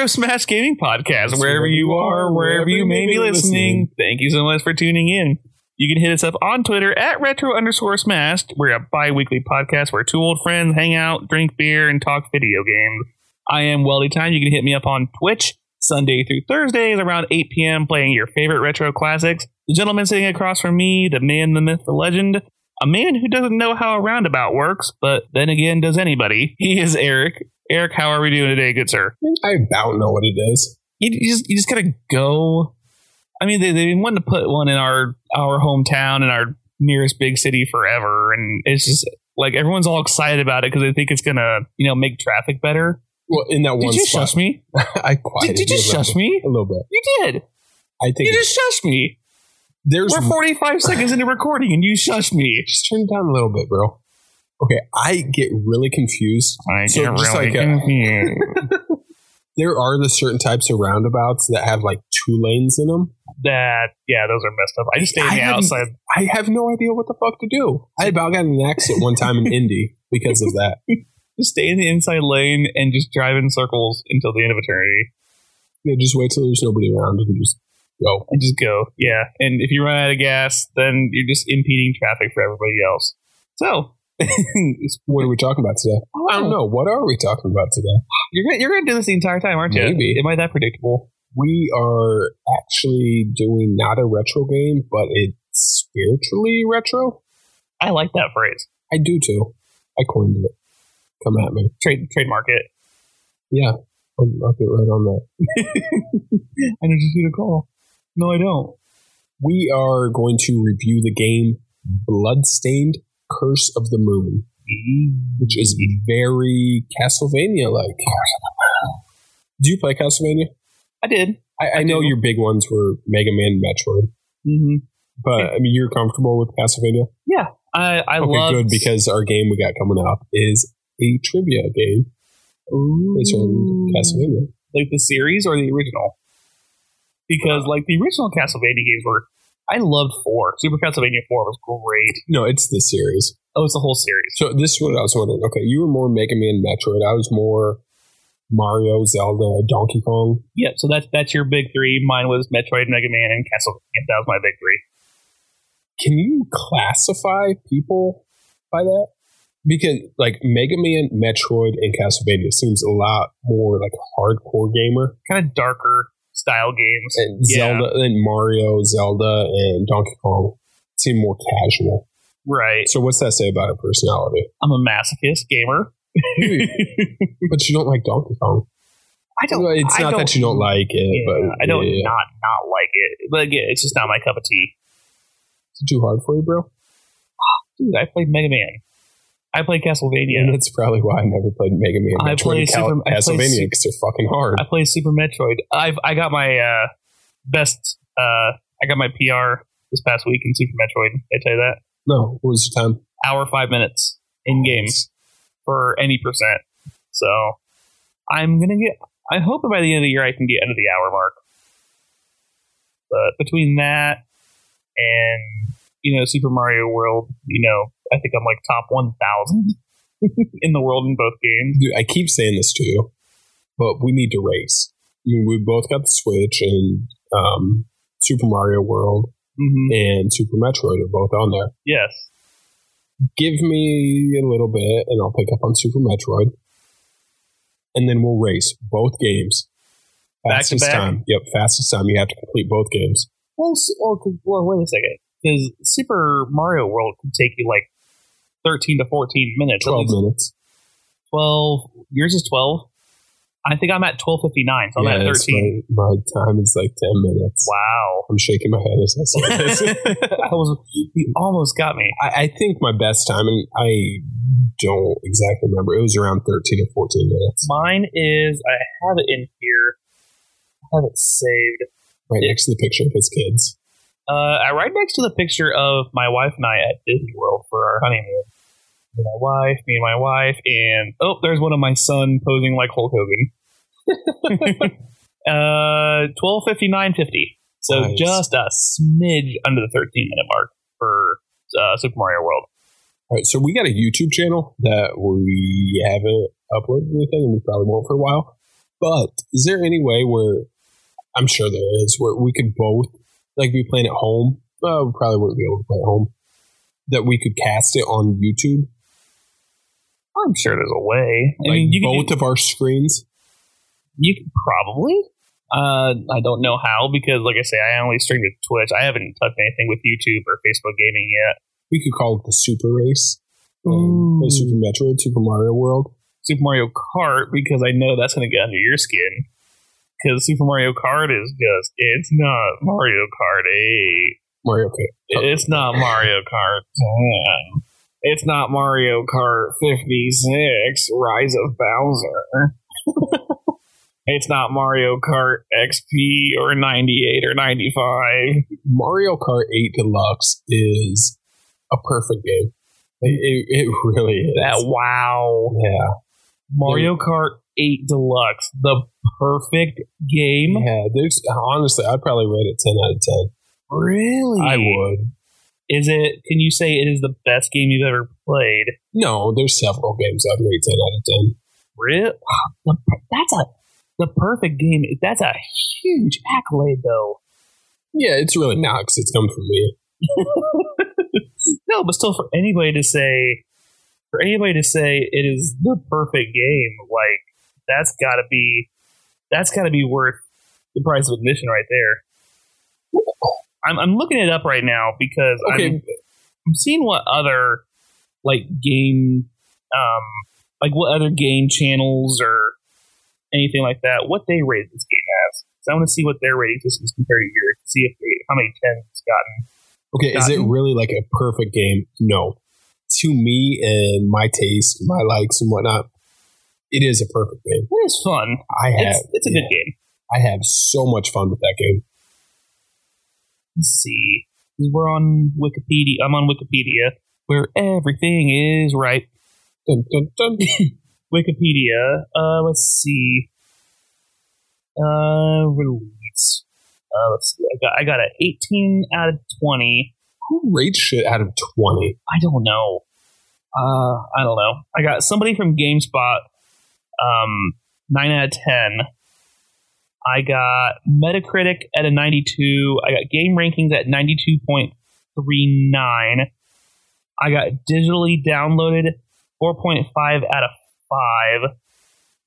Retro Smash Gaming Podcast, wherever you are, wherever you may be listening. Thank you so much for tuning in. You can hit us up on Twitter at retro underscore smashed. We're a bi weekly podcast where two old friends hang out, drink beer, and talk video games. I am Weldy Time. You can hit me up on Twitch Sunday through Thursdays around 8 p.m. playing your favorite retro classics. The gentleman sitting across from me, the man, the myth, the legend, a man who doesn't know how a roundabout works, but then again, does anybody? He is Eric. Eric, how are we doing today, good sir? I about know what it is. You, you just you just gotta go. I mean, they, they've been wanting to put one in our our hometown and our nearest big city forever, and it's just like everyone's all excited about it because they think it's gonna you know make traffic better. Well, in that one Did you spot, shush me? I quieted Did, did you little shush me? a little bit? You did. I think You just shushed me. there's We're 45 seconds into recording and you shushed me. just turn it down a little bit, bro. Okay, I get really confused. I So get just really like a- confused. There are the certain types of roundabouts that have like two lanes in them. that, yeah, those are messed up. I just stay on I the outside. I have no idea what the fuck to do. I about got an accident one time in Indy because of that. Just stay in the inside lane and just drive in circles until the end of eternity. Yeah, just wait till there's nobody around and just go. And just go. Yeah. And if you run out of gas, then you're just impeding traffic for everybody else. So, What are we talking about today? Oh. I don't know. What are we talking about today? You're gonna, you're gonna do this the entire time, aren't you? Maybe. Am I that predictable? We are actually doing not a retro game, but it's spiritually retro. I like that phrase. I do too. I coined it. Come at me. Trade trademark it. Yeah, I'll, I'll get right on that. I need you to call. No, I don't. We are going to review the game Bloodstained Curse of the Moon, which is very Castlevania like. Do you play Castlevania? I did. I, I, I know do. your big ones were Mega Man, Metroid, Mm-hmm. but I mean you're comfortable with Castlevania. Yeah, I I okay, love good because our game we got coming up is a trivia game. It's from Castlevania. like the series or the original. Because like the original Castlevania games were, I loved four. Super Castlevania four was great. No, it's the series. Oh, it's the whole series. So this is what I was wondering. Okay, you were more Mega Man, Metroid. I was more Mario, Zelda, Donkey Kong. Yeah, so that's that's your big three. Mine was Metroid, Mega Man, and Castlevania. That was my big three. Can you classify people by that? Because like Mega Man, Metroid, and Castlevania seems a lot more like hardcore gamer, Kind of darker style games. and Yeah. Zelda and Mario, Zelda, and Donkey Kong seem more casual. Right. So what's that say about her personality? I'm a masochist gamer. But you don't like Donkey Kong. I don't. It's not that you don't like it, yeah, but I don't yeah. not not like it. But again, it's just not my cup of tea. Is it too hard for you, bro? Dude, I played Mega Man. I played Castlevania. And that's probably why I never played Mega Man, I Metroid, play and Cal- Super- Castlevania because they're fucking hard. I played Super Metroid. I've I got my uh, best. Uh, I got my PR this past week in Super Metroid. I tell you that no, what was your time? hour five minutes in game for any percent. So I'm gonna get. I hope by the end of the year I can get under the hour mark. But between that and you know Super Mario World, you know I think I'm like top one thousand in the world in both games. Dude, I keep saying this to you, but we need to race. I mean, we both got the Switch and um, Super Mario World hmm and Super Metroid are both on there. Yes. Give me a little bit, and I'll pick up on Super Metroid, and then we'll race both games. Fastest time. Yep, fastest time. You have to complete both games. Well, s- well, 'cause- well wait a second. Because Super Mario World could take you like 13 to 14 minutes. Twelve minutes. 12. Yours is 12? I think I'm at 12.59, so I'm at 13. My, my time is like ten minutes. Wow. I'm shaking my head as I say this. I was, you almost got me. I, I think my best time, and I don't exactly remember, it was around 13 or 14 minutes. Mine is, I have it in here. I have it saved. Right next to the picture of his kids. Uh, right next to the picture of my wife and I at Disney World for our honeymoon. My wife, me and my wife, and oh, there's one of my son posing like Hulk Hogan. uh, twelve fifty nine fifty. So Nice. just a smidge under the thirteen minute mark for uh, Super Mario World. All right, so we got a YouTube channel that we haven't uploaded anything, and we probably won't for a while. But is there any way where I'm sure there is where we could both like be playing at home? Well, we probably wouldn't be able to play at home. That we could cast it on YouTube, I'm sure there's a way. I like mean, both could, of our screens. you could probably. Uh, I don't know how because, like I say, I only stream to Twitch. I haven't touched anything with YouTube or Facebook gaming yet. We could call it the Super Race. Um, Super Metroid, Super Mario World. Super Mario Kart because I know that's going to get under your skin. Because Super Mario Kart is just, it's not Mario Kart 8. Mario Kart. It's not Mario Kart 10. It's not Mario Kart 56, Rise of Bowser. it's not Mario Kart XP or 98 or 95. Mario Kart 8 Deluxe is a perfect game. It, it, it really is. That wow. yeah. Mario Kart 8 Deluxe, the perfect game. Yeah, there's honestly, I'd probably rate it 10 out of 10. Really? I would. Is it? Can you say it is the best game you've ever played? No, there's several games I'd rate 10 out of 10. Really? That's a the perfect game. That's a huge accolade, though. Yeah, it's really not because it's come from me. No, but still, for anybody to say, for anybody to say it is the perfect game, like that's got to be, that's got to be worth the price of admission right there. I'm, I'm looking it up right now because Okay, I'm, I'm seeing what other like game, um, like what other game channels or anything like that, what they rate this game as. So I want to see what their rating system is compared to yours. See if they, how many tens it's gotten. okay, is it really like a perfect game? No. To me and my taste, my likes and whatnot, it is a perfect game. It is fun. I have, It's, it's a good game. I have so much fun with that game. Let's see. We're on Wikipedia. I'm on Wikipedia, where everything is right. Dun, dun, dun. Wikipedia. Uh, let's see. Uh, release. Uh, let's see. I got I got an 18 out of 20. Who rates shit out of 20? I don't know. Uh, I don't know. I got somebody from GameSpot. Um, nine out of 10. I got Metacritic at a 92. I got Game Rankings at 92.39. I got digitally downloaded 4.5 out of 5.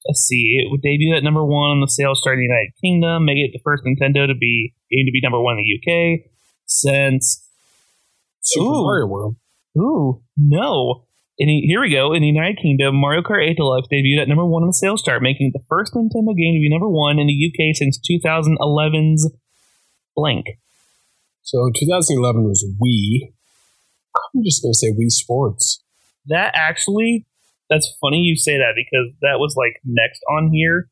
Let's see. It would debut at number one on the sales chart in the United Kingdom, making it the first Nintendo to be game to be number one in the UK since. Super Ooh. Mario World. Ooh, no. In here we go. In the United Kingdom, Mario Kart 8 Deluxe debuted at number one on the sales chart, making it the first Nintendo game to be number one in the UK since 2011's blank. So 2011 was Wii. I'm just going to say Wii Sports. That actually, that's funny you say that because that was like next on here.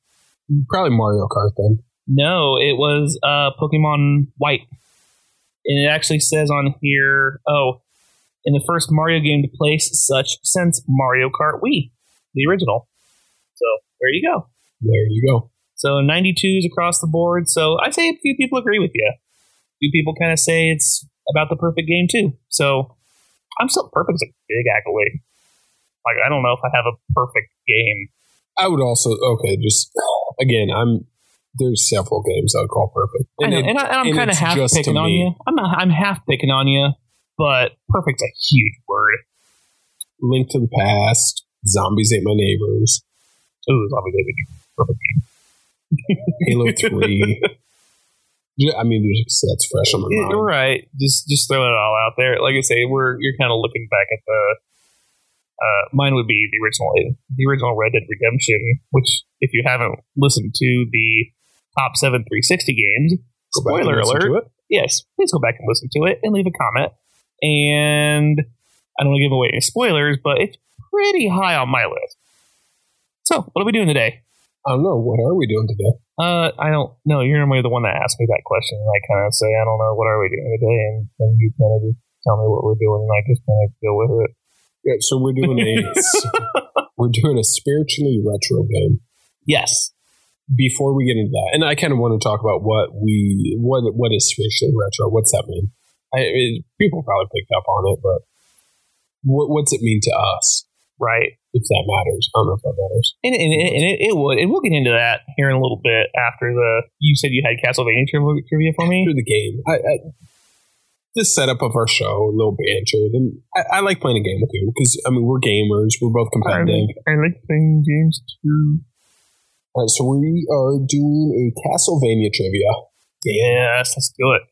Probably Mario Kart then. No, it was uh, Pokemon White. And it actually says on here, oh, in the first Mario game to place such since Mario Kart Wii, the original. So there you go. There you go. So 92s across the board. So I'd say a few people agree with you. A few people kind of say it's about the perfect game too. So I'm still perfect is a big accolade. Like I don't know if I have a perfect game. I would also okay. Just again, I'm there's several games I would call perfect, I know, it- and, I, and I'm kind of half picking on you. I'm not, I'm half picking on you, but perfect's a huge word. Link to the Past, Zombies Ate My Neighbors, Ooh, zombie David, perfect game. Halo Three. Yeah, I mean, just that's fresh on my mind. right. Just just throw it all out there. Like I say, we're you're kind of looking back at the. Uh, mine would be the original, the original Red Dead Redemption. Which, if you haven't listened to the top seven 360 games, spoiler alert. yes, please go back and listen to it and leave a comment. And I don't want to give away any spoilers, but it's pretty high on my list. So, what are we doing today? I don't know. What are we doing today? Uh, I don't know. You're normally the one that asked me that question, and I kind of say, I don't know, what are we doing today? And then you kind of just tell me what we're doing, and I just kind of go with it. Yeah, so we're doing a we're doing a spiritually retro game. Yes. Before we get into that, and I kind of want to talk about what we what what is spiritually retro. What's that mean? I, it, people probably picked up on it, but what, what's it mean to us? right? If that matters, I don't know if that matters. And, and, and it, it would, and we'll get into that here in a little bit after the. You said you had Castlevania trivia, trivia for me. After the game, I, I, the setup of our show, a little banter. Then I, I like playing a game with you because I mean we're gamers. We're both competitive. I like playing games too. All right, so we are doing a Castlevania trivia. Yes, let's do it.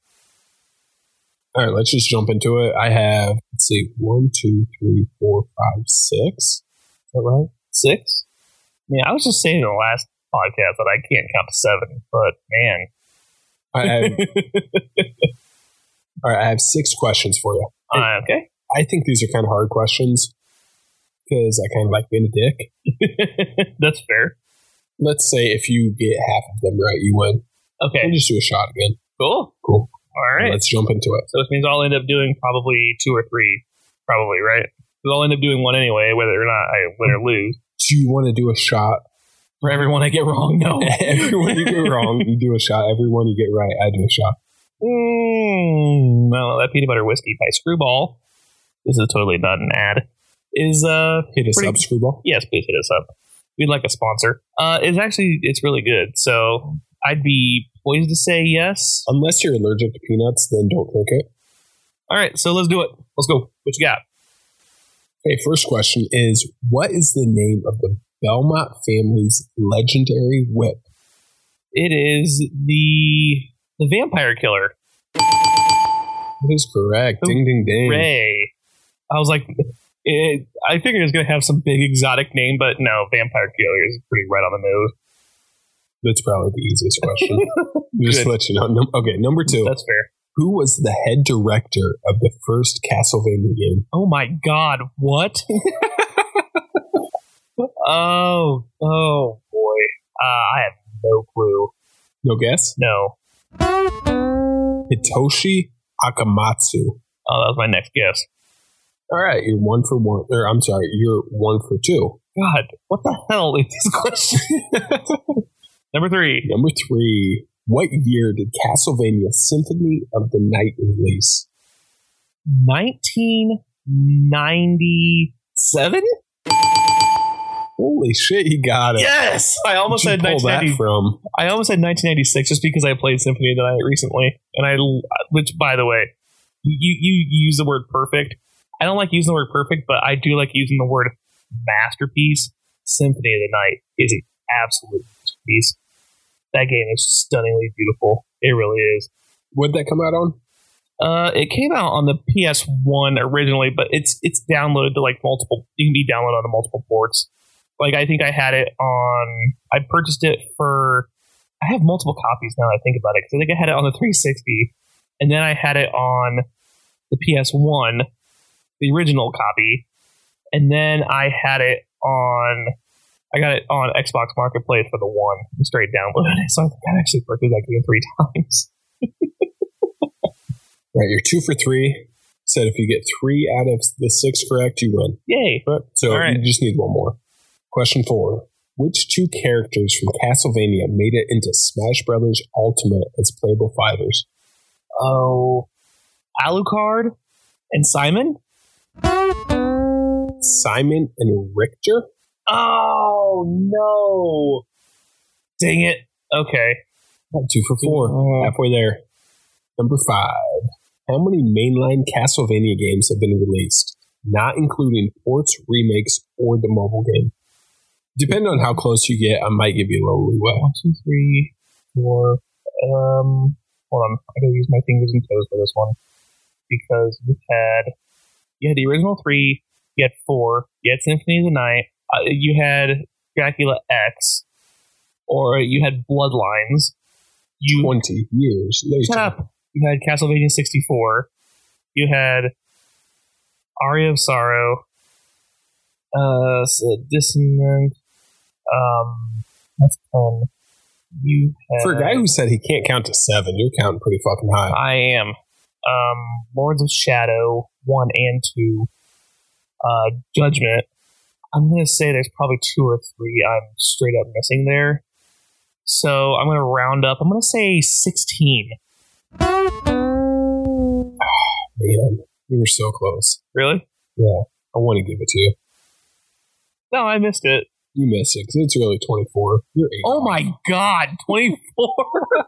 All right, let's just jump into it. I have let's see, one, two, three, four, five, six. Is that right? Six. Yeah, I was just saying in the last podcast that I can't count to seven, but man, I have, all right, I have six questions for you. uh, okay. I think these are kind of hard questions because I kind of like being a dick. That's fair. Let's say if you get half of them right, you win. Okay, We'll just do a shot again. cool. Cool. All right. Let's jump into it. So this means I'll end up doing probably two or three, probably right. Because I'll end up doing one anyway, whether or not I win or lose. Do you want to do a shot? For everyone I get wrong, no. Everyone you get wrong, you do a shot. Everyone you get right, I do a shot. Mm, no, that peanut butter whiskey by Screwball. This is totally not an ad. Is uh Hit us Pretty- up, screwball. yes, please hit us up. We'd like a sponsor. Uh, it's actually it's really good. So I'd be poised to say yes. Unless you're allergic to peanuts, then don't drink it. All right, so let's do it. Let's go. What you got? Okay, first question is what is the name of the Belmont family's legendary whip? It is the the vampire killer. That is correct. Ding, ding, ding. Ray. I was like, it, I figured it was going to have some big exotic name, but no, vampire killer is pretty right on the nose. That's probably the easiest question. Just let you know. Num- okay, number two. That's fair. Who was the head director of the first Castlevania game? Oh my god, what? oh, oh boy. Uh, I have no clue. No guess? No. Hitoshi Akamatsu. Oh, that was my next guess. All right, you're one for one. Or I'm sorry, you're one for two. God, what the hell is this question? Number three. Number three. What year did Castlevania Symphony of the Night release? 1997? Holy shit, you got it. Yes! I almost Where'd said you pull that 1990. from? I almost said 1996 just because I played Symphony of the Night recently, and I, which by the way, you you, you use the word perfect. I don't like using the word perfect, but I do like using the word masterpiece. Symphony of the Night is an absolute masterpiece. That game is stunningly beautiful. It really is. What'd that come out on? Uh, it came out on the PS1 originally, but it's it's downloaded to like multiple. You can be downloaded on multiple ports. Like I think I had it on. I purchased it for. I have multiple copies now. that I think about it because I think I had it on the 360, and then I had it on the PS1, the original copy, and then I had it on. I got it on Xbox Marketplace for the one, straight download. So I think I actually purchased that game three times. Right, you're two for three. Said if you get three out of the six correct, you win. Yay! So right. you just need one more. Question four. Which two characters from Castlevania made it into Smash Brothers Ultimate as playable fighters? Oh, Alucard and Simon. Simon and Richter? Oh no! Dang it. Okay. Two for four. Uh, Halfway there. Number five. How many mainline Castlevania games have been released, not including ports, remakes, or the mobile game? Depending on how close you get, I might give you a little leeway. one, two, three, four. Um, hold on. I gotta use my fingers and toes for this one because you had you had the original three, you had four, you had Symphony of the Night, uh, you had Dracula X, or you had Bloodlines. You 20 years later. You had Castlevania 64. You had Aria of Sorrow. Uh, so Dissonant. Um, that's 10. You had. For a guy who said he can't count to seven, you're counting pretty fucking high. I am. Um, Lords of Shadow, 1 and 2. Uh, Judgment. I'm going to say there's probably two or three I'm straight up missing there. So I'm going to round up. I'm going to say 16. Man, you were so close. Really? Yeah, I want to give it to you. No, I missed it. You missed it because it's really 24. You're eight Oh my god, 24.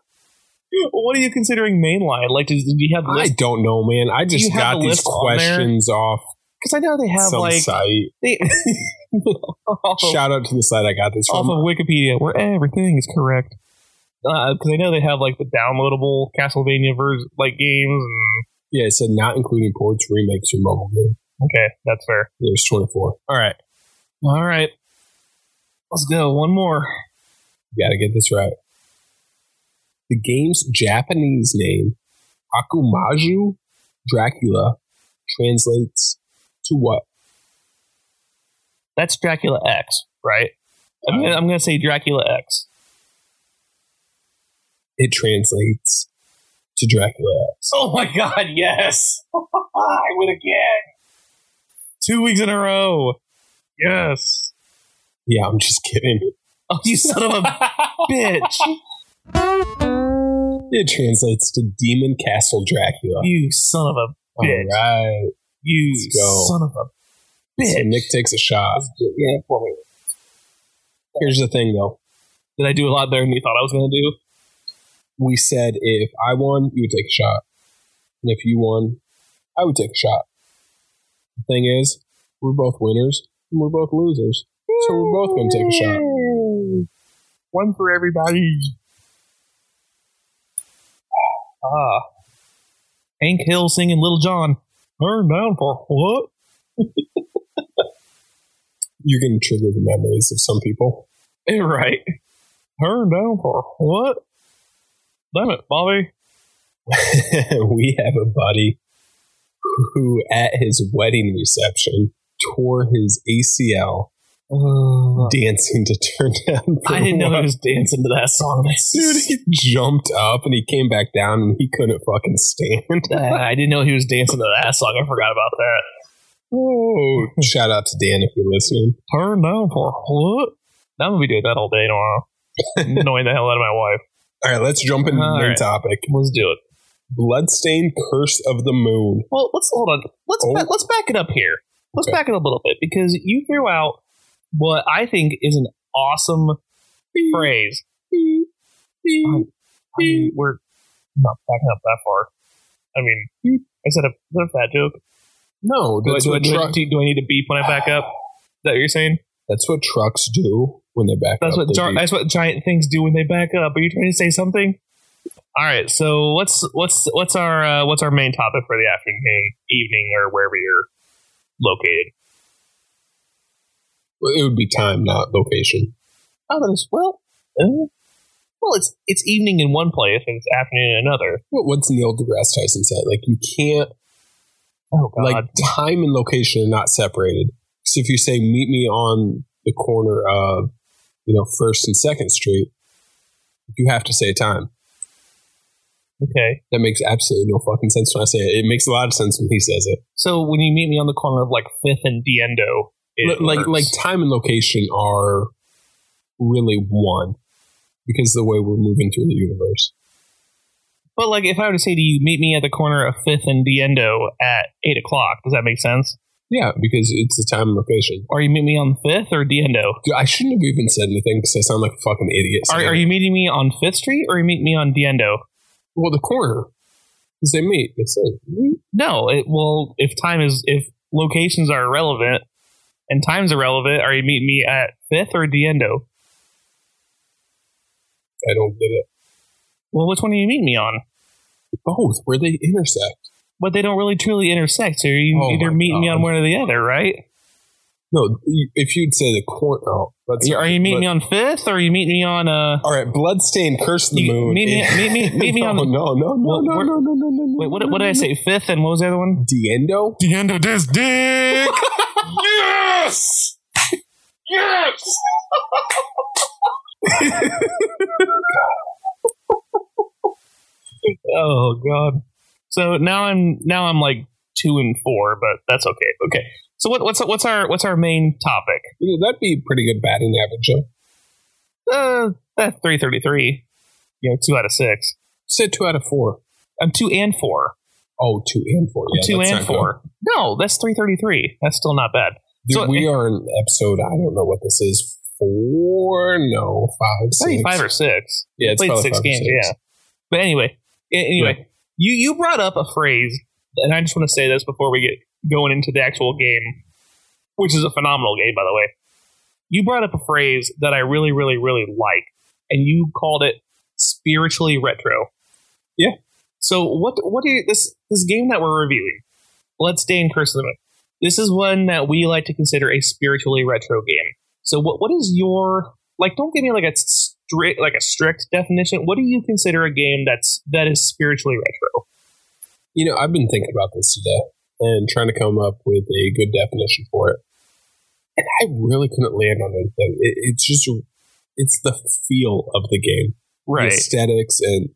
what are you considering mainline? Like, do you have I don't know, man. I just got the these list questions off Because I know they have some like site. they, Shout out to the site I got this from. off from. of Wikipedia where everything is correct. Uh, because I know they have like the downloadable Castlevania version, like games. And, yeah, it said not including ports, remakes, or mobile game. okay, that's fair. There's 24. All right, all right. Let's go. One more. You gotta get this right. The game's Japanese name, Akumaju Dracula, translates to what? That's Dracula X, right? I'm gonna, I'm gonna say Dracula X. It translates to Dracula X. Oh my god, yes! I win again. Two weeks in a row. Yes. Yeah, I'm just kidding. Oh, you son of a bitch! It translates to Demon Castle Dracula. You son of a bitch! All right. You son of a So bitch! Nick takes a shot. Yeah, for me. Here's the thing, though. Did I do a lot better than you thought I was gonna do? We said if I won, you would take a shot. And if you won, I would take a shot. The thing is, we're both winners and we're both losers. So we're both going to take a shot. One for everybody. Ah. Hank Hill singing Lil Jon. Turn down for what? you can trigger the memories of some people. Right. Turn down for what? Damn it, Bobby. we have a buddy who, at his wedding reception, tore his ACL dancing to turn down. I didn't know he was dancing to that song. Dude, he jumped up and he came back down and he couldn't fucking stand. I didn't know he was dancing to that song. I forgot about that. Oh, shout out to Dan if you're listening. Turn down for what? I'm gonna be doing that all day tomorrow. Annoying the hell out of my wife. All right, let's jump into the main right. topic. Let's do it. Bloodstained Curse of the Moon. Well, let's hold on. Let's Oh. ba- let's back it up here. Let's Okay. back it up a little bit because you threw out what I think is an awesome phrase. Um, I mean, we're not backing up that far. I mean, I said a, is that a fat joke. No, Do I, that's do, I, what, do, I, truck, do, do I need to beep when I back up? Is that what you're saying? that's what trucks do when they back That's up. what gi- that's what giant things do when they back up. Are you trying to say something? All right. So what's what's what's our uh, what's our main topic for the afternoon, evening, or wherever you're located? Well, it would be time, not location. Oh, well. uh, well, it's it's evening in one place and it's afternoon in another. What- What's Neil deGrasse Tyson said? Like, you can't, Oh God! like, time and location are not separated. So if you say, meet me on the corner of, you know, First and Second Street, you have to say time. okay. That makes absolutely no fucking sense when I say it. It makes a lot of sense when he says it. So when you meet me on the corner of like Fifth and Diendo, like like time and location are really one because the way we're moving through the universe. but like if I were to say to you, meet me at the corner of Fifth and Diendo at eight o'clock, does that make sense? Yeah, because it's the time and location. Are you meet me on Fifth or Diendo? Dude, I shouldn't have even said anything because I sound like a fucking idiot. Are, are you meeting me on Fifth Street or you meet me on Diendo? well the corner? Because they meet. They say, "Hmm." No. It, well, if time is if locations are irrelevant and time's irrelevant, are you meeting me at Fifth or Diendo? I don't get it. Well, which one do you meet me on? Both where they intersect. But they don't really truly intersect. So you Oh either my meeting me on one or the other, right? No, if you'd say the corner. Oh, let's- Are you meeting me on Fifth or you meeting me on uh? All right, bloodstained curse the You- moon. meet me- meet me- meet me no, on no, no, no, Well, no, no, no, no, no, no. Wait, what, what did I say? Fifth and what was the other one? Diendo. Diendo this dick. yes. Yes. oh god. So now I'm now I'm like two and four, but that's okay. Okay. So what, what's what's our what's our main topic? You know, that'd be pretty good batting average. Huh? Uh, that's three thirty three. You know, two out of six. Said two out of four. I'm two and four. Oh, two and four. Yeah, two and four. No, that's three thirty three. That's still not bad. Dude, So- we are in episode. I don't know what this is. Four? No, five. Six. five or six. Yeah, it's played six games. Yeah. But anyway, anyway, you you brought up a phrase, and I just want to say this before we get going into the actual game, which is a phenomenal game, by the way. You brought up a phrase that I really, really, really like, and you called it spiritually retro. Yeah. So what what are you, this this game that we're reviewing? Let's stay in Curse of the Moon. This is one that we like to consider a spiritually retro game. So what what is your like? Don't give me like a strict like a strict definition. What do you consider a game that's that is spiritually retro? You know, I've been thinking about this today and trying to come up with a good definition for it. And I really couldn't land on anything. It, it's just, it's the feel of the game, the aesthetics, and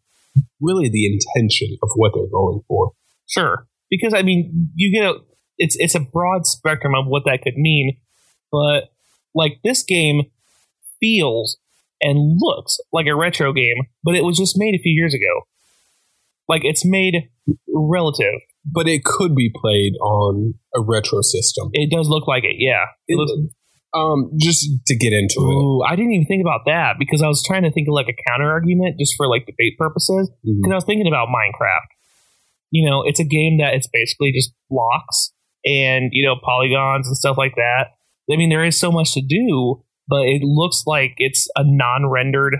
really the intention of what they're going for. Sure. Because I mean, you get a, it's it's a broad spectrum of what that could mean, but like this game feels and looks like a retro game, but it was just made a few years ago. Like it's made relative. But it could be played on a retro system. It does look like it, yeah. It It- looks, um, just to get into it. ooh, I didn't even think about that because I was trying to think of like a counter argument just for like debate purposes. Because I was thinking about Minecraft. You know, it's a game that it's basically just blocks and you know polygons and stuff like that. I mean, there is so much to do, but it looks like it's a non-rendered,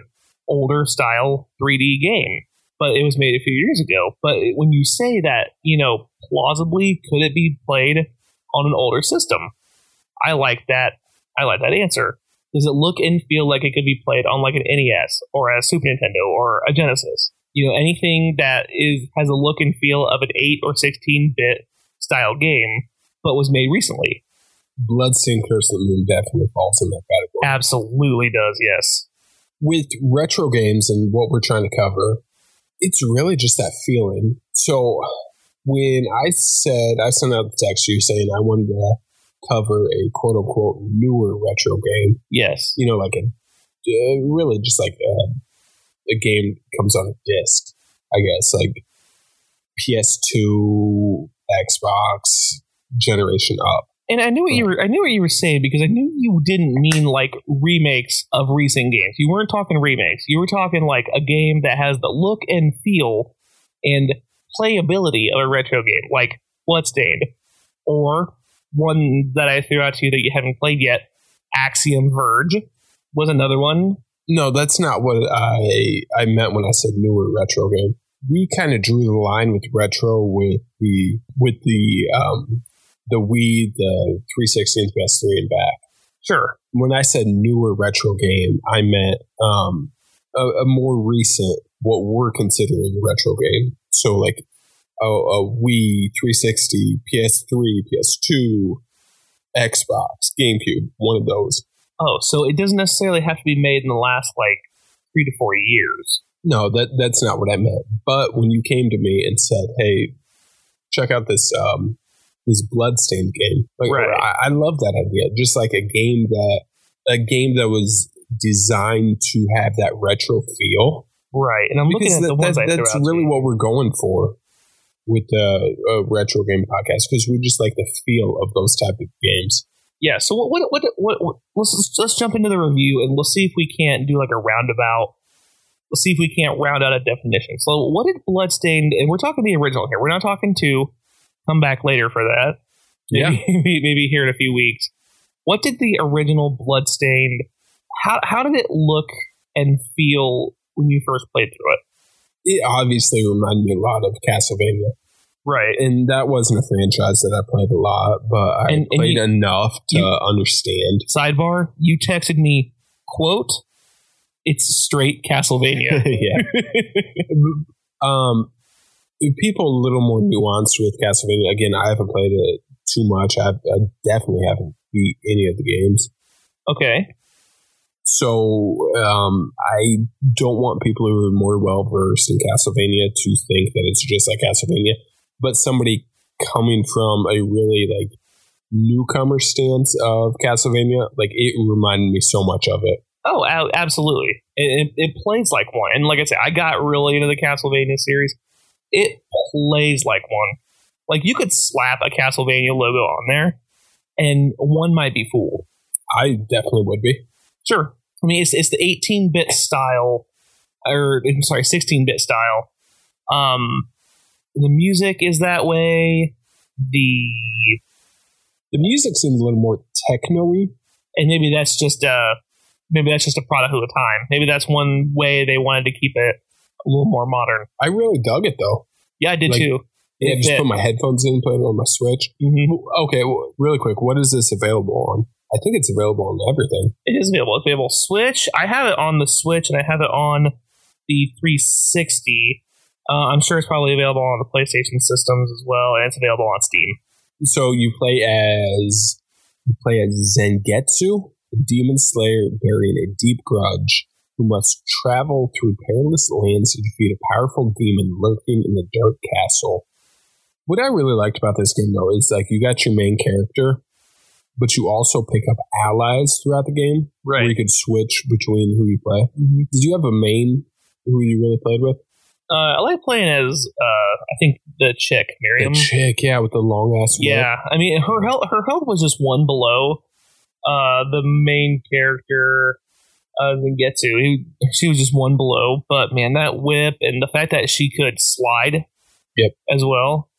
older style 3D game. But it was made a few years ago. But when you say that, you know, plausibly, could it be played on an older system? I like that. I like that answer. Does it look and feel like it could be played on like an NES or a Super Nintendo or a Genesis? You know, anything that is has a look and feel of an eight or sixteen bit style game, but was made recently. Bloodstained Curse of the Moon definitely falls in that category. Absolutely does, yes. with retro games and what we're trying to cover, it's really just that feeling. So when I said I sent out the text to you saying I wanted to cover a quote unquote newer retro game, Yes. you know, like a uh, really just like a, a game comes on a disc, I guess, like PS2, Xbox, generation up. And I knew what you were I knew what you were saying because I knew you didn't mean like remakes of recent games. You weren't talking remakes. You were talking like a game that has the look and feel and playability of a retro game, like Bloodstained. Or one that I threw out to you that you haven't played yet, Axiom Verge was another one. No, that's not what I I meant when I said newer retro game. We kind of drew the line with retro with the with the um, the Wii, the 360 and PS3 and back. Sure. When I said newer retro game, I meant um, a, a more recent, what we're considering a retro game. So like a, a Wii 360, PS3, PS2, Xbox, GameCube, one of those. Oh, so it doesn't necessarily have to be made in the last like three to four years. No, that that's not what I meant. But when you came to me and said, "Hey, check out this um this bloodstained game," like, Right. I, I love that idea. Just like a game that a game that was designed to have that retro feel. Right. And I'm looking Because at the that- ones that- I that's really what we're going for with the uh, retro game podcast because we just like the feel of those type of games. yeah. So what, what, what, what, what let's let's jump into the review and we'll see if we can't do like a roundabout. Let's see if we can't round out a definition. So what did Bloodstained? And we're talking the original here. We're not talking two. Come back later for that. Maybe, maybe, maybe here in a few weeks. What did the original Bloodstained? How how did it look and feel when you first played through it? It obviously reminded me a lot of Castlevania. Right. and that wasn't a franchise that I played a lot, but I And- and played you- enough to you- understand. Sidebar: You texted me, "quote It's straight Castlevania." yeah. Um, people a little more nuanced with Castlevania. Again, I haven't played it too much. I, I definitely haven't beat any of the games. okay. So um, I don't want people who are more well versed in Castlevania to think that it's just like Castlevania. But somebody coming from a really like newcomer stance of Castlevania, like it reminded me so much of it. Oh, absolutely. It, it, it plays like one, and like I said, I got really into the Castlevania series. It plays like one. Like you could slap a Castlevania logo on there, and one might be fooled. I definitely would be. Sure. I mean, it's it's the 18 bit style, or I'm sorry, 16 bit style. Um, the music is that way. The The music seems a little more techno-y. and maybe that's just uh maybe that's just a product of the time. Maybe that's one way they wanted to keep it a little more modern. I really dug it though. Yeah, I did Like- too. Yeah, It just fit. put my headphones in, put it on my Switch. Mhm. Okay, well, really quick, what is this available on? I think it's available on everything. It is available. It's available Switch. I have it on the Switch and I have it on the 360. Uh, I'm sure it's probably available on the PlayStation systems as well, and it's available on Steam. So you play as you play as Zangetsu, a demon slayer bearing a deep grudge, who must travel through perilous lands to defeat a powerful demon lurking in the dark castle. What I really liked about this game, though, is like you got your main character, but you also pick up allies throughout the game, where you could switch between who you play. Did you have a main who you really played with? Uh, I like playing as uh, I think the chick Miriam. The chick, yeah, with the long ass. Yeah, I mean her health her health was just one below uh, the main character uh, Zangetsu. He, she was just one below, but man, that whip and the fact that she could slide, Yep. as well.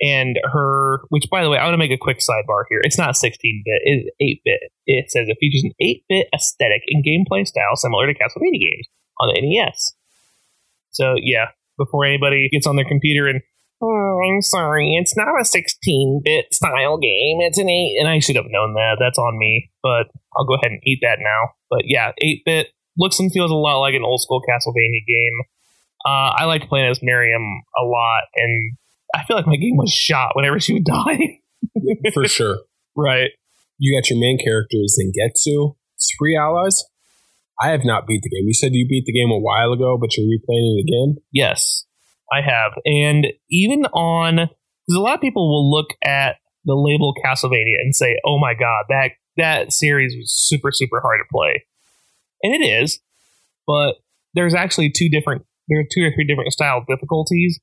And her, which by the way, I want to make a quick sidebar here. It's not 16 bit; it's 8 bit. It says it features an 8 bit aesthetic and gameplay style similar to Castlevania games on the NES. So yeah, before anybody gets on their computer and Oh, I'm sorry. It's not a 16 bit style game. It's an 8. And I should have known that. That's on me. But I'll go ahead and eat that now. But yeah, 8 bit looks and feels a lot like an old school Castlevania game. Uh, I liked playing as Miriam a lot. And I feel like my game was shot whenever she would die. for sure. right. You got your main character Zangetsu, three allies. I have not beat the game. You said you beat the game a while ago, but you're replaying it again. Yes, I have. And even on, because a lot of people will look at the label Castlevania and say, "Oh my god, that that series was super super hard to play," and it is. But there's actually two different, there are two or three different style difficulties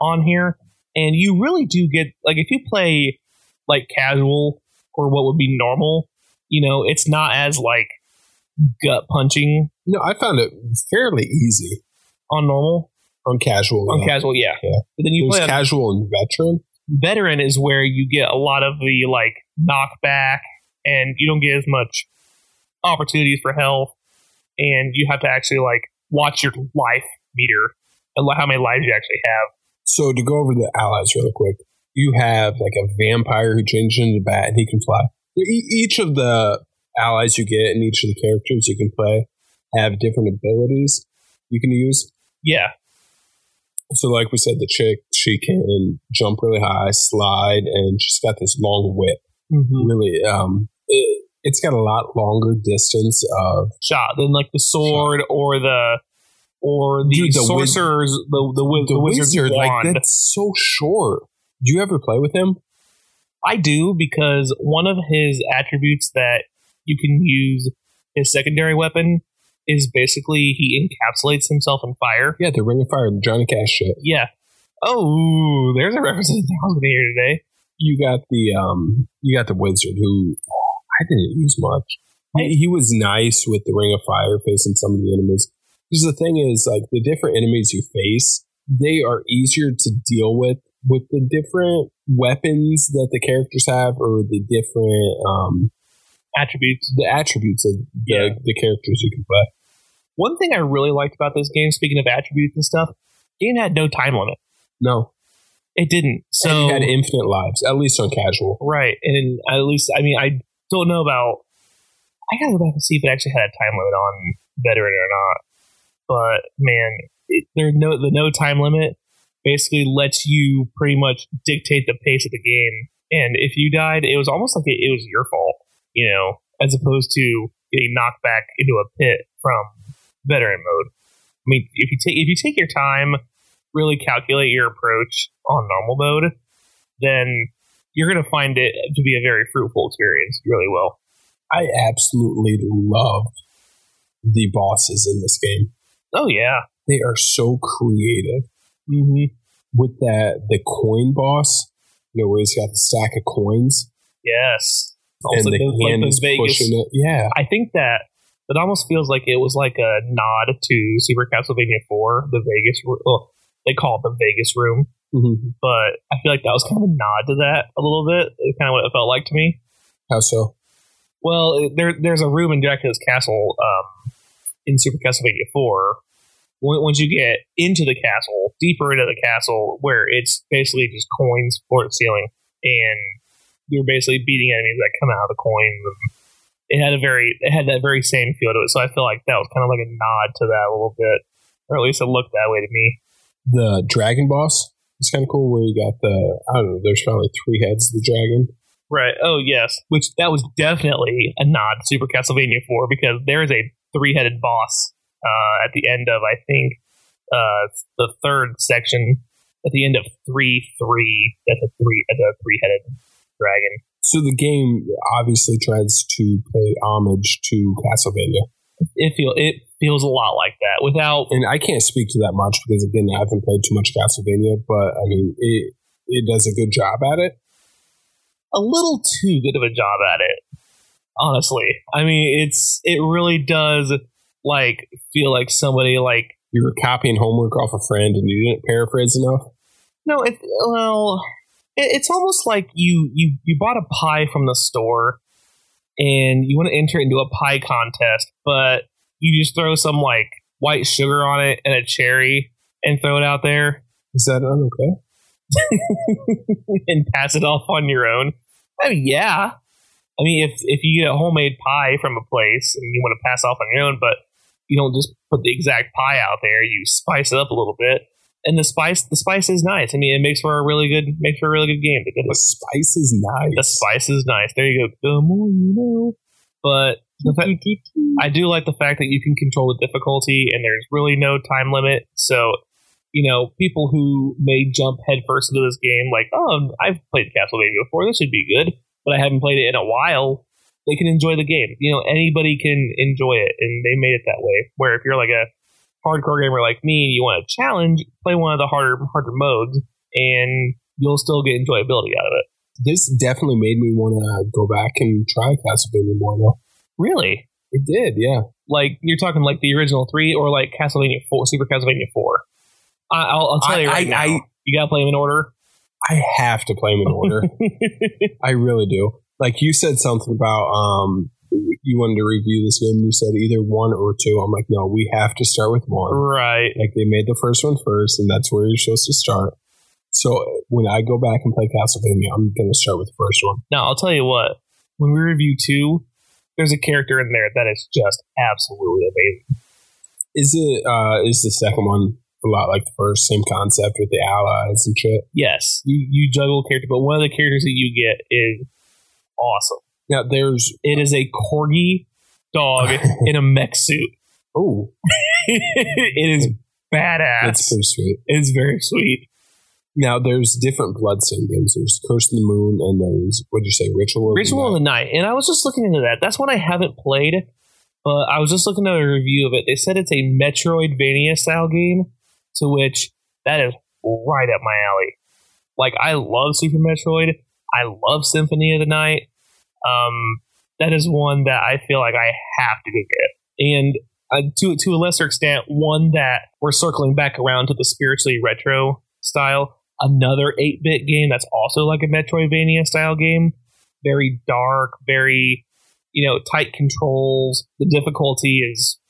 on here, and you really do get like if you play like casual or what would be normal, you know, it's not as like gut punching No, I found it fairly easy on normal. On casual. On yeah. casual, yeah. Yeah. But then you play casual and veteran. veteran is where you get a lot of the like knockback and you don't get as much opportunities for health and you have to actually like watch your life meter and how many lives you actually have So to go over the allies really quick, you have like a vampire who changes into a bat and he can fly. Each of the allies you get and each of the characters you can play have different abilities you can use. yeah So, like we said, the chick she can jump really high, slide, and she's got this long whip. mm-hmm. Really, um, it, it's got a lot longer distance of. shot than like the sword or the or the, Dude, the wiz- sorcerer's the the, wiz- the, wizard's wizard, like wand. that's so short. Do you ever play with him? I do because one of his attributes that you can use his secondary weapon is basically he encapsulates himself in fire. Yeah, the Ring of Fire, the Johnny Cash shit. Yeah. Oh, there's a reference I was going to hear today. You got the um, you got the wizard who I didn't use much. He, he was nice with the Ring of Fire facing some of the enemies. Because the thing is, like the different enemies you face, they are easier to deal with with the different weapons that the characters have, or the different um, Attributes. the attributes of the, Yeah. the characters you can play. One thing I really liked about this game, speaking of attributes and stuff, game had no time limit. No, It didn't. so So you had infinite lives, at least on casual. right, and at least I mean I don't know about. I gotta go back and see if it actually had a time limit on veteran or not. But man, it, there no the no time limit basically lets you pretty much dictate the pace of the game. And if you died, it was almost like it, it was your fault, you know, as opposed to getting knocked back into a pit from veteran mode. I mean, if you take if you take your time, really calculate your approach on normal mode, then you're going to find it to be a very fruitful experience. You really will. I absolutely love the bosses in this game. Oh yeah. They are so creative. Mm-hmm. with that the coin boss, you know, where he's got the stack of coins. Yes. And like the the- hand is Vegas- pushing it. Yeah, I think that it almost feels like it was like a nod to Super Castlevania 4, the Vegas. ro- Well, they call it the Vegas room, Mhm. but I feel like that was kind of a nod to that a little bit. It's kind of what it felt like to me. how so? Well, there there's a room in Dracula's castle um, in Super Castlevania 4. Once you get into the castle, deeper into the castle, where it's basically just coins for to ceiling, and you're basically beating enemies that come out of the coins. It had a very, it had that very same feel to it. So I feel like that was kind of like a nod to that a little bit, or at least it looked that way to me. The dragon boss is kind of cool. Where you got the I don't know. There's probably three heads of the dragon. Right. Oh, yes. Which that was definitely a nod to Super Castlevania 4 because there is a three headed boss uh, at the end of, I think, uh, the third section. At the end of 3 3, that's a three, that's a three headed dragon. So the game obviously tries to pay homage to Castlevania, It, feel, it feels a lot like that without. and I can't speak to that much because again, I haven't played too much Castlevania. But I mean, it it does a good job at it. a little too good of a job at it. Honestly, I mean, it's it really does like feel like somebody like You were copying homework off a friend, and you didn't paraphrase enough. no, it well, it's almost like you you you bought a pie from the store and you want to enter it into a pie contest, but you just throw some like white sugar on it and a cherry and throw it out there Is that okay? and pass it off on your own. I mean, yeah. I mean, if if you get a homemade pie from a place and you want to pass off on your own, but you don't just put the exact pie out there, you spice it up a little bit, and the spice the spice is nice. I mean, it makes for a really good makes for a really good game. The, spice is nice. the spice is nice. There you go. The more you know. But I do like the fact that you can control the difficulty, and there's really no time limit. So, you know, people who may jump headfirst into this game, like, oh, I've played Castlevania before, this should be good, but I haven't played it in a while. They can enjoy the game. You know, anybody can enjoy it, and they made it that way. Where if you're like a hardcore gamer like me, you want a challenge, play one of the harder harder modes, and you'll still get enjoyability out of it. this definitely made me want to go back and try Castlevania more. Though Really? it did, yeah. Like you're talking like the original three, or like Castlevania Four, Super Castlevania Four. I, I'll, I'll tell I- you right I- now, I- you gotta play them in order. I have to play them in order. I really do. Like you said something about um, you wanted to review this game. You said either one or two. I'm like, no, we have to start with one. right. Like they made the first one first, and that's where you're supposed to start. So when I go back and play Castlevania, I'm going to start with the first one. Now I'll tell you what. When we review two, there's a character in there that is just absolutely amazing. Is it? Uh, is the second one a lot like the first? Same concept with the allies and shit. Yes, you you juggle character, but one of the characters that you get is awesome. Now there's It is a corgi dog in a mech suit. oh, it is badass. it's pretty sweet. It is very sweet. Now there's different bloodstained games. There's Curse of the Moon, and there's what did you say, Ritual? of the Ritual of the Night, and I was just looking into that. That's one I haven't played, but I was just looking at a review of it. They said it's a Metroidvania style game, to which that is right up my alley. Like I love Super Metroid. I love Symphony of the Night. Um, that is one that I feel like I have to go get, and uh, to to a lesser extent, one that we're circling back around to the spiritually retro style. Another 8 bit game that's also like a Metroidvania style game. Very dark, very, you know, tight controls. The difficulty is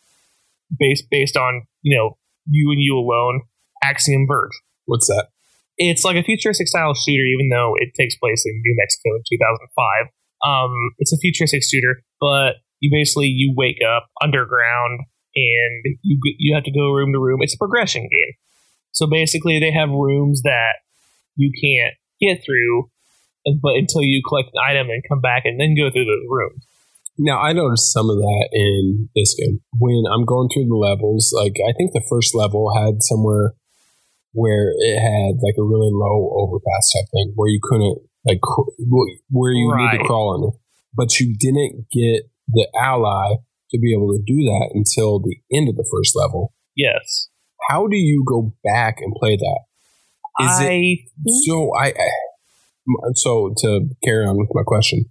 based based on, you know, you and you alone. Axiom Verge. What's that? It's like a futuristic style shooter, even though it takes place in New Mexico in 2005. Um, it's a futuristic shooter, but you basically you wake up underground and you you have to go room to room. It's a progression game. So basically, they have rooms that you can't get through, but until you collect an item and come back and then go through those rooms. Now I noticed some of that in this game. When I'm going through the levels, like I think the first level had somewhere where it had like a really low overpass type thing where you couldn't like where you need to crawl under, but you didn't get the ally to be able to do that until the end of the first level. Yes, How do you go back and play that? Is I it so? I I- so to carry on with my question,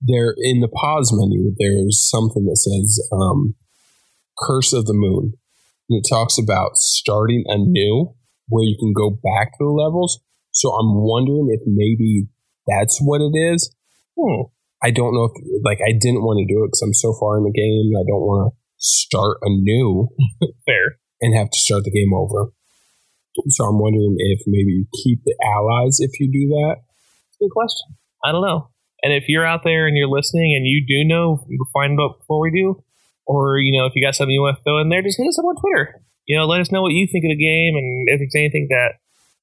there in the pause menu, there's something that says um, Curse of the Moon. And it talks about starting anew, where you can go back to the levels. So I'm wondering if maybe that's what it is. Hmm. I don't know if, like, I didn't want to do it because I'm so far in the game. I don't want to start anew Fair. and have to start the game over. So I'm wondering if maybe you keep the allies if you do that. Good question. I don't know. And if you're out there and you're listening and you do know, find out before we do, or you know, if you got something you want to throw in there, just hit us up on Twitter. You know, let us know what you think of the game and if there's anything that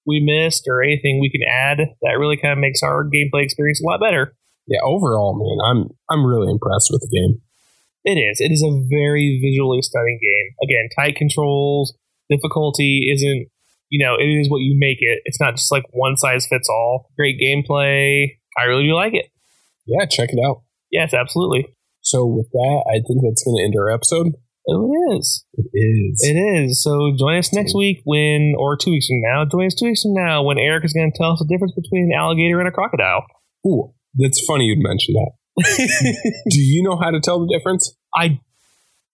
we missed or anything we can add that really kind of makes our gameplay experience a lot better. Yeah, overall, man, I'm I'm really impressed with the game. It is. It is a very visually stunning game. Again, tight controls, difficulty isn't, you know, it is what you make it. It's not just like one size fits all. Great gameplay. I really do like it. Yeah, check it out. Yes, absolutely. So with that, I think that's going to end our episode. It is. It is. It is. So join us next week when, or two weeks from now, join us two weeks from now when Eric is going to tell us the difference between an alligator and a crocodile. Ooh, that's funny you'd mention that. Do you know how to tell the difference? I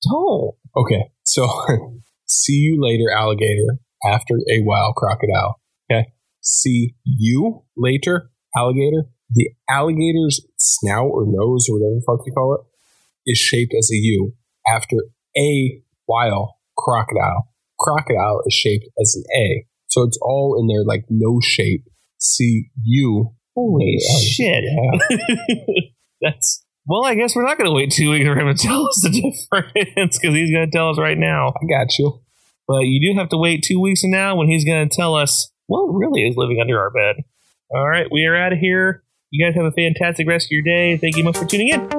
don't. Okay, so see you later, alligator. After a while, crocodile. Okay, see you later, alligator. The alligator's snout or nose or whatever the fuck you call it is shaped as a U. After a while, crocodile. Crocodile is shaped as an A. So it's all in there like no shape. C U. Holy Yeah. shit. That's. Well, I guess we're not going to wait two weeks for him to tell us the difference because he's going to tell us right now. I got you. But you do have to wait two weeks from now when he's going to tell us what really is living under our bed. All right, we are out of here. You guys have a fantastic rest of your day. Thank you much for tuning in.